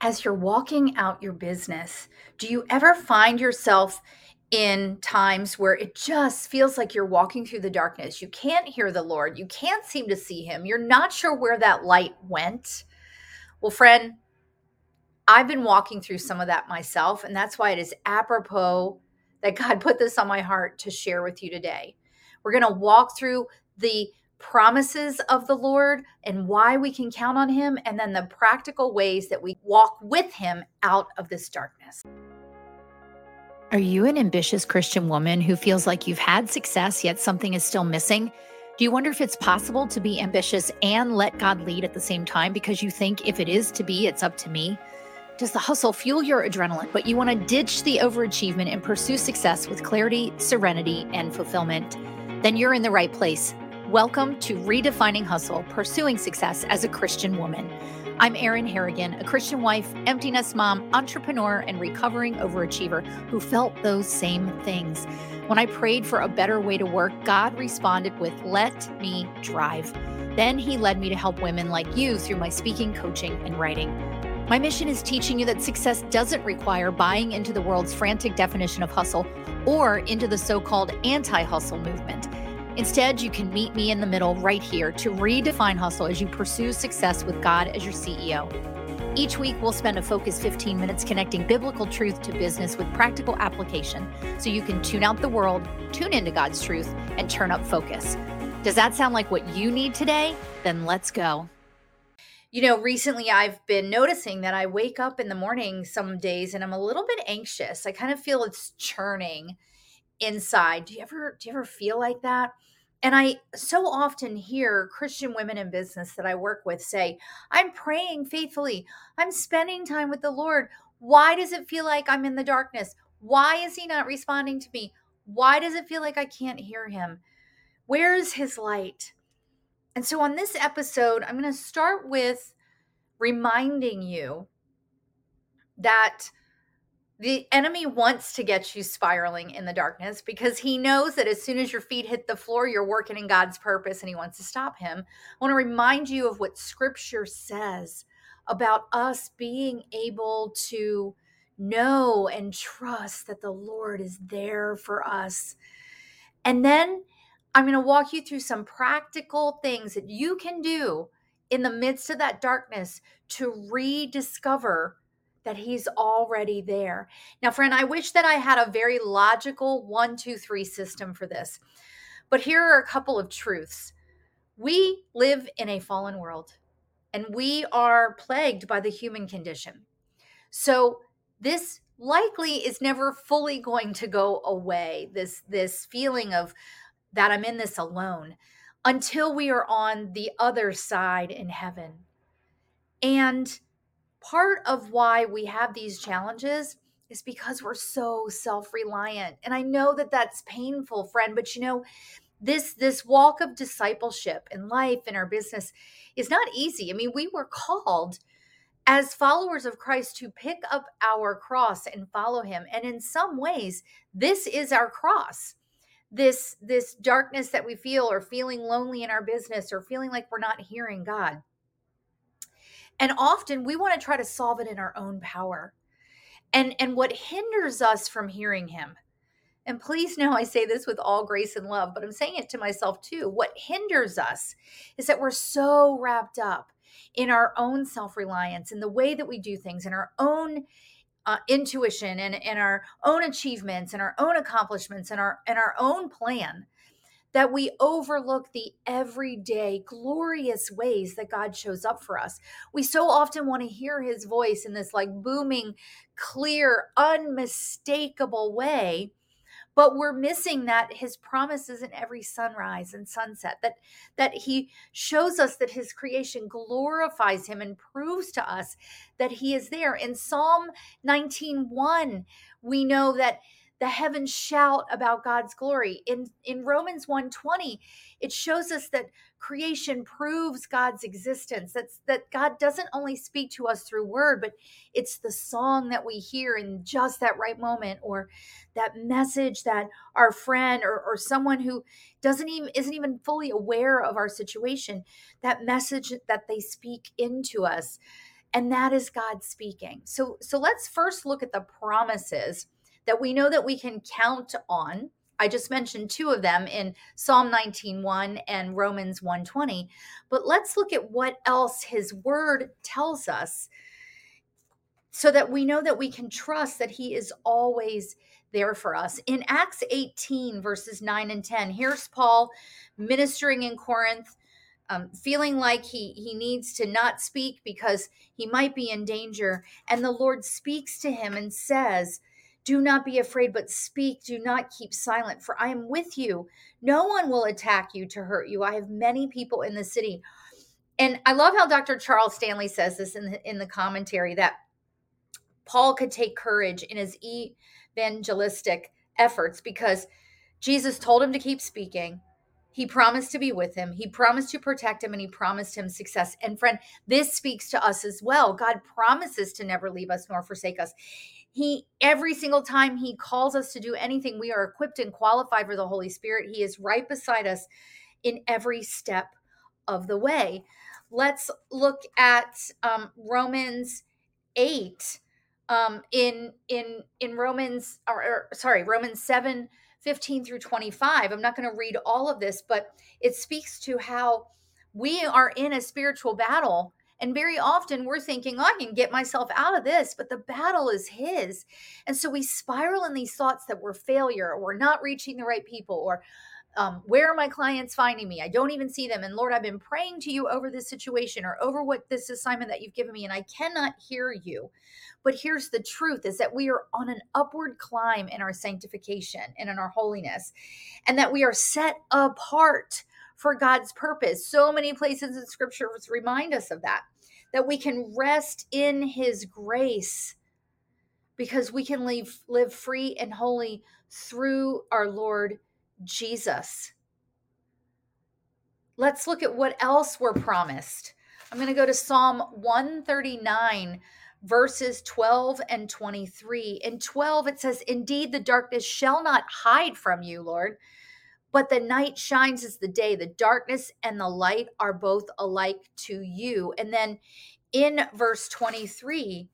As you're walking out your business, do you ever find yourself in times where it just feels like you're walking through the darkness? You can't hear the Lord, you can't seem to see Him, you're not sure where that light went. Well, friend, I've been walking through some of that myself, and that's why it is apropos that God put this on my heart to share with you today. We're going to walk through the promises of the Lord and why we can count on Him, and then the practical ways that we walk with Him out of this darkness. Are you an ambitious Christian woman who feels like you've had success, yet something is still missing? Do you wonder if it's possible to be ambitious and let God lead at the same time because you think if it is to be, it's up to me? Does the hustle fuel your adrenaline, but you want to ditch the overachievement and pursue success with clarity, serenity, and fulfillment? Then you're in the right place. Welcome to Redefining Hustle Pursuing Success as a Christian Woman. I'm Erin Harrigan, a Christian wife, empty nest mom, entrepreneur, and recovering overachiever who felt those same things. When I prayed for a better way to work, God responded with, Let me drive. Then He led me to help women like you through my speaking, coaching, and writing. My mission is teaching you that success doesn't require buying into the world's frantic definition of hustle or into the so called anti hustle movement. Instead, you can meet me in the middle right here to redefine hustle as you pursue success with God as your CEO. Each week, we'll spend a focused 15 minutes connecting biblical truth to business with practical application so you can tune out the world, tune into God's truth, and turn up focus. Does that sound like what you need today? Then let's go. You know, recently I've been noticing that I wake up in the morning some days and I'm a little bit anxious. I kind of feel it's churning inside. Do you ever do you ever feel like that? And I so often hear Christian women in business that I work with say, I'm praying faithfully. I'm spending time with the Lord. Why does it feel like I'm in the darkness? Why is he not responding to me? Why does it feel like I can't hear him? Where's his light? And so on this episode, I'm going to start with reminding you that the enemy wants to get you spiraling in the darkness because he knows that as soon as your feet hit the floor, you're working in God's purpose and he wants to stop him. I want to remind you of what scripture says about us being able to know and trust that the Lord is there for us. And then I'm going to walk you through some practical things that you can do in the midst of that darkness to rediscover that he's already there. Now, friend, I wish that I had a very logical one, two, three system for this. But here are a couple of truths. We live in a fallen world and we are plagued by the human condition. So, this likely is never fully going to go away. This this feeling of that I'm in this alone until we are on the other side in heaven. And part of why we have these challenges is because we're so self-reliant and i know that that's painful friend but you know this this walk of discipleship in life in our business is not easy. I mean we were called as followers of Christ to pick up our cross and follow him and in some ways this is our cross. This this darkness that we feel or feeling lonely in our business or feeling like we're not hearing God and often we want to try to solve it in our own power. And and what hinders us from hearing him. And please know I say this with all grace and love, but I'm saying it to myself too. What hinders us is that we're so wrapped up in our own self-reliance in the way that we do things in our own uh, intuition and, and our own achievements and our own accomplishments and our and our own plan that we overlook the everyday glorious ways that God shows up for us. We so often want to hear his voice in this like booming, clear, unmistakable way. but we're missing that his promises in every sunrise and sunset that that he shows us that his creation glorifies him and proves to us that he is there in psalm 19:1 we know that the heavens shout about God's glory. In in Romans 1:20, it shows us that creation proves God's existence. That's that God doesn't only speak to us through word, but it's the song that we hear in just that right moment or that message that our friend or, or someone who doesn't even isn't even fully aware of our situation, that message that they speak into us. And that is God speaking. So so let's first look at the promises that we know that we can count on. I just mentioned two of them in Psalm 19:1 and Romans 1:20. But let's look at what else his word tells us so that we know that we can trust that he is always there for us. In Acts 18 verses 9 and 10, here's Paul ministering in Corinth. Um, feeling like he he needs to not speak because he might be in danger and the lord speaks to him and says do not be afraid, but speak. Do not keep silent, for I am with you. No one will attack you to hurt you. I have many people in the city. And I love how Dr. Charles Stanley says this in the, in the commentary that Paul could take courage in his evangelistic efforts because Jesus told him to keep speaking. He promised to be with him. He promised to protect him and he promised him success. And friend, this speaks to us as well. God promises to never leave us nor forsake us he every single time he calls us to do anything we are equipped and qualified for the holy spirit. He is right beside us in every step of the way. Let's look at um, romans 8 um, in in in romans or, or sorry romans 7 15 through 25 i'm not going to read all of this but it speaks to how we are in a spiritual battle and very often we're thinking, oh, I can get myself out of this, but the battle is his. And so we spiral in these thoughts that we're failure or we're not reaching the right people or um, where are my clients finding me? I don't even see them. And Lord, I've been praying to you over this situation or over what this assignment that you've given me, and I cannot hear you. But here's the truth is that we are on an upward climb in our sanctification and in our holiness, and that we are set apart for God's purpose. So many places in scriptures remind us of that, that we can rest in his grace because we can live, live free and holy through our Lord Jesus. Let's look at what else we're promised. I'm going to go to Psalm 139, verses 12 and 23. In 12, it says, Indeed, the darkness shall not hide from you, Lord but the night shines as the day. The darkness and the light are both alike to you. And then in verse 23,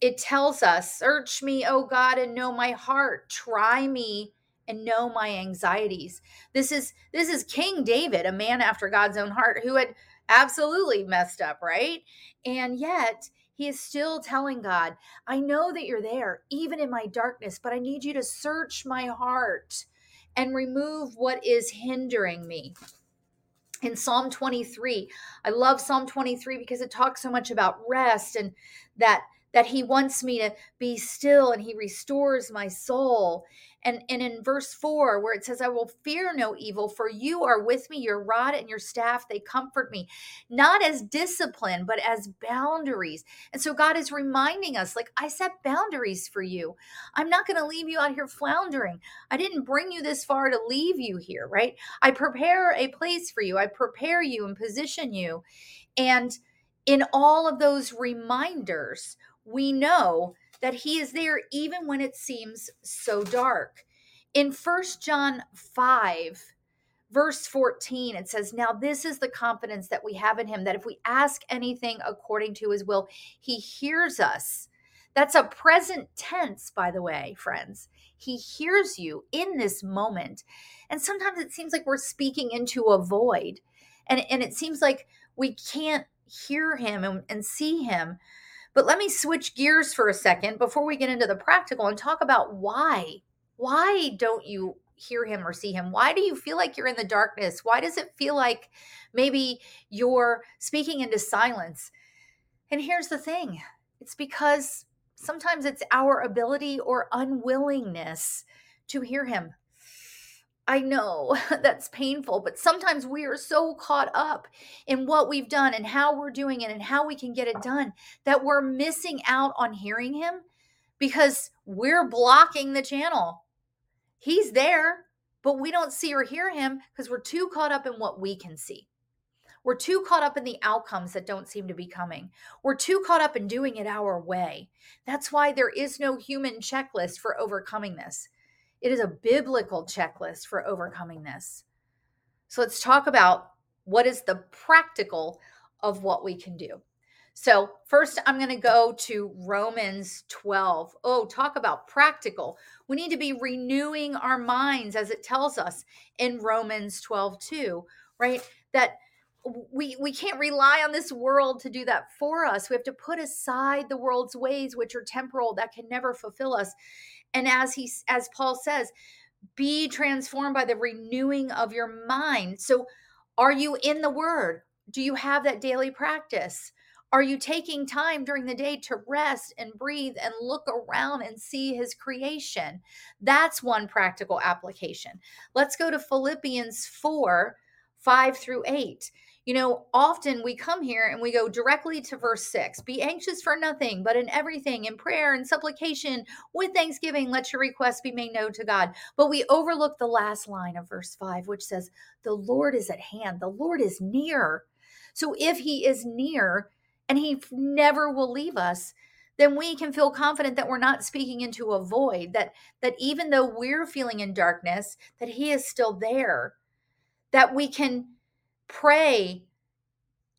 it tells us, Search me, O God, and know my heart. Try me and know my anxieties. This is this is King David, a man after God's own heart who had absolutely messed up, right? And yet he is still telling God, I know that you're there, even in my darkness, but I need you to search my heart and remove what is hindering me. In Psalm 23, I love Psalm 23 because it talks so much about rest and that that he wants me to be still and he restores my soul. And and in verse 4 where it says i will fear no evil for you are with me your rod and your staff they comfort me. Not as discipline but as boundaries. And so god is reminding us like i set boundaries for you. I'm not going to leave you out here floundering. I didn't bring you this far to leave you here right? I prepare a place for you. I prepare you and position you. And in all of those reminders we know that he is there even when it seems so dark. In First John 5, verse 14, it says, Now this is the confidence that we have in him, that if we ask anything according to his will, he hears us. That's a present tense, by the way, friends. He hears you in this moment. And sometimes it seems like we're speaking into a void. And, and it seems like we can't hear him and, and see him. But let me switch gears for a second before we get into the practical and talk about why. Why don't you hear him or see him? Why do you feel like you're in the darkness? Why does it feel like maybe you're speaking into silence? And here's the thing it's because sometimes it's our ability or unwillingness to hear him. I know that's painful, but sometimes we are so caught up in what we've done and how we're doing it and how we can get it done that we're missing out on hearing him because we're blocking the channel. He's there, but we don't see or hear him because we're too caught up in what we can see. We're too caught up in the outcomes that don't seem to be coming. We're too caught up in doing it our way. That's why there is no human checklist for overcoming this. It is a biblical checklist for overcoming this. So let's talk about what is the practical of what we can do. So, first, I'm going to go to Romans 12. Oh, talk about practical. We need to be renewing our minds as it tells us in Romans 12, 2, right? That we we can't rely on this world to do that for us we have to put aside the world's ways which are temporal that can never fulfill us and as he as paul says be transformed by the renewing of your mind. So are you in the word? Do you have that daily practice? Are you taking time during the day to rest and breathe and look around and see his creation? That's one practical application. Let's go to philippians 4 5 through 8 you know, often we come here and we go directly to verse six be anxious for nothing, but in everything, in prayer and supplication, with thanksgiving, let your requests be made known to God. But we overlook the last line of verse five, which says, The Lord is at hand, the Lord is near. So if he is near and he never will leave us, then we can feel confident that we're not speaking into a void that that even though we're feeling in darkness that he is still there that we can pray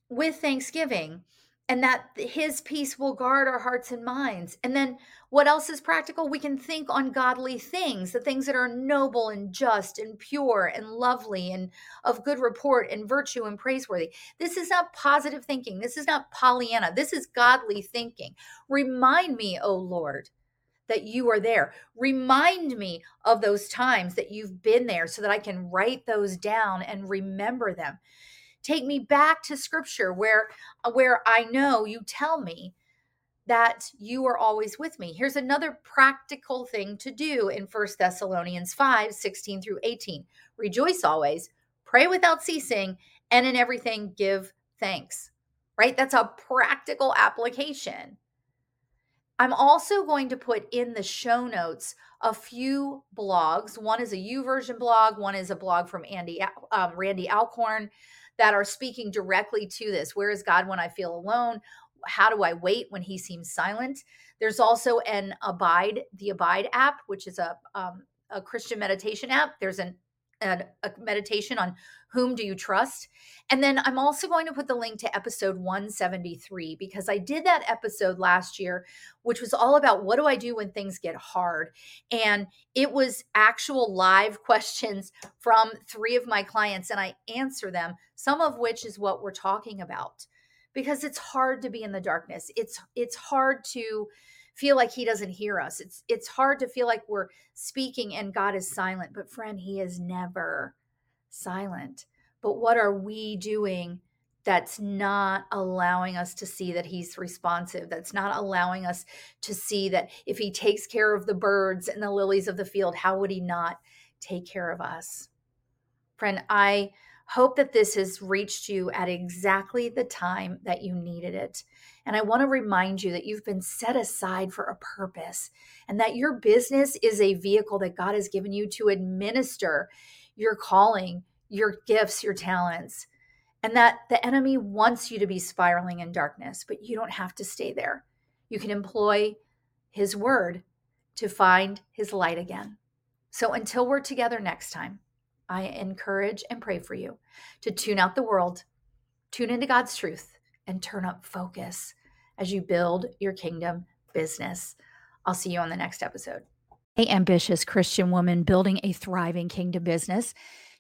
with thanksgiving and that his peace will guard our hearts and minds. And then what else is practical? We can think on godly things, the things that are noble and just and pure and lovely and of good report and virtue and praiseworthy. This is not positive thinking. This is not Pollyanna. This is godly thinking. Remind me, O Lord, that you are there. Remind me of those times that you've been there so that I can write those down and remember them. Take me back to scripture where uh, where I know you tell me that you are always with me. Here's another practical thing to do in First Thessalonians 5 16 through 18. Rejoice always, pray without ceasing, and in everything give thanks. Right? That's a practical application. I'm also going to put in the show notes a few blogs. One is a YouVersion blog, one is a blog from Andy um, Randy Alcorn that are speaking directly to this. Where is God when I feel alone? How do I wait when he seems silent? There's also an Abide, the Abide app, which is a um, a Christian meditation app. There's an a, a meditation on whom do you trust? And then i'm also going to put the link to episode 173 because i did that episode last year which was all about what do i do when things get hard? And it was actual live questions from three of my clients and i answer them some of which is what we're talking about. Because it's hard to be in the darkness. It's it's hard to feel like he doesn't hear us. It's it's hard to feel like we're speaking and God is silent, but friend, he is never silent. But what are we doing that's not allowing us to see that he's responsive? That's not allowing us to see that if he takes care of the birds and the lilies of the field, how would he not take care of us? Friend, I hope that this has reached you at exactly the time that you needed it. And I want to remind you that you've been set aside for a purpose and that your business is a vehicle that God has given you to administer your calling, your gifts, your talents, and that the enemy wants you to be spiraling in darkness, but you don't have to stay there. You can employ his word to find his light again. So until we're together next time, I encourage and pray for you to tune out the world, tune into God's truth, and turn up focus as you build your kingdom business. I'll see you on the next episode. Hey, ambitious Christian woman building a thriving kingdom business.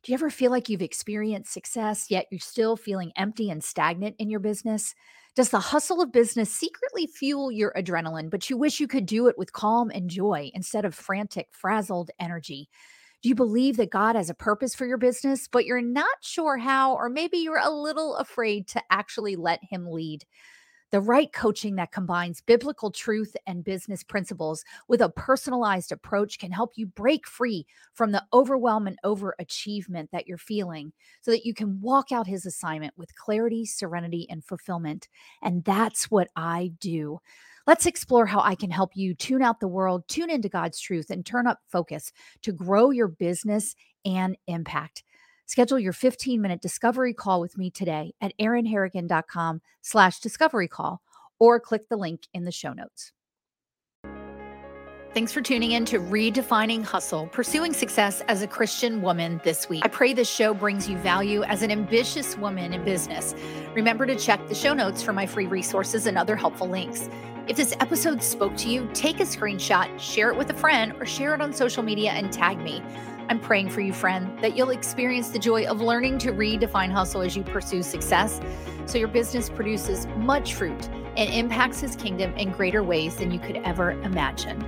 Do you ever feel like you've experienced success, yet you're still feeling empty and stagnant in your business? Does the hustle of business secretly fuel your adrenaline, but you wish you could do it with calm and joy instead of frantic, frazzled energy? Do you believe that God has a purpose for your business, but you're not sure how, or maybe you're a little afraid to actually let Him lead? The right coaching that combines biblical truth and business principles with a personalized approach can help you break free from the overwhelm and overachievement that you're feeling so that you can walk out his assignment with clarity, serenity, and fulfillment. And that's what I do. Let's explore how I can help you tune out the world, tune into God's truth, and turn up focus to grow your business and impact. Schedule your 15 minute discovery call with me today at erinharrigan.com slash discovery call or click the link in the show notes. Thanks for tuning in to Redefining Hustle, pursuing success as a Christian woman this week. I pray this show brings you value as an ambitious woman in business. Remember to check the show notes for my free resources and other helpful links. If this episode spoke to you, take a screenshot, share it with a friend, or share it on social media and tag me. I'm praying for you, friend, that you'll experience the joy of learning to redefine hustle as you pursue success so your business produces much fruit and impacts his kingdom in greater ways than you could ever imagine.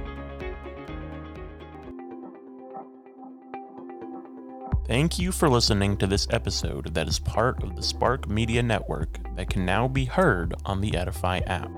Thank you for listening to this episode that is part of the Spark Media Network that can now be heard on the Edify app.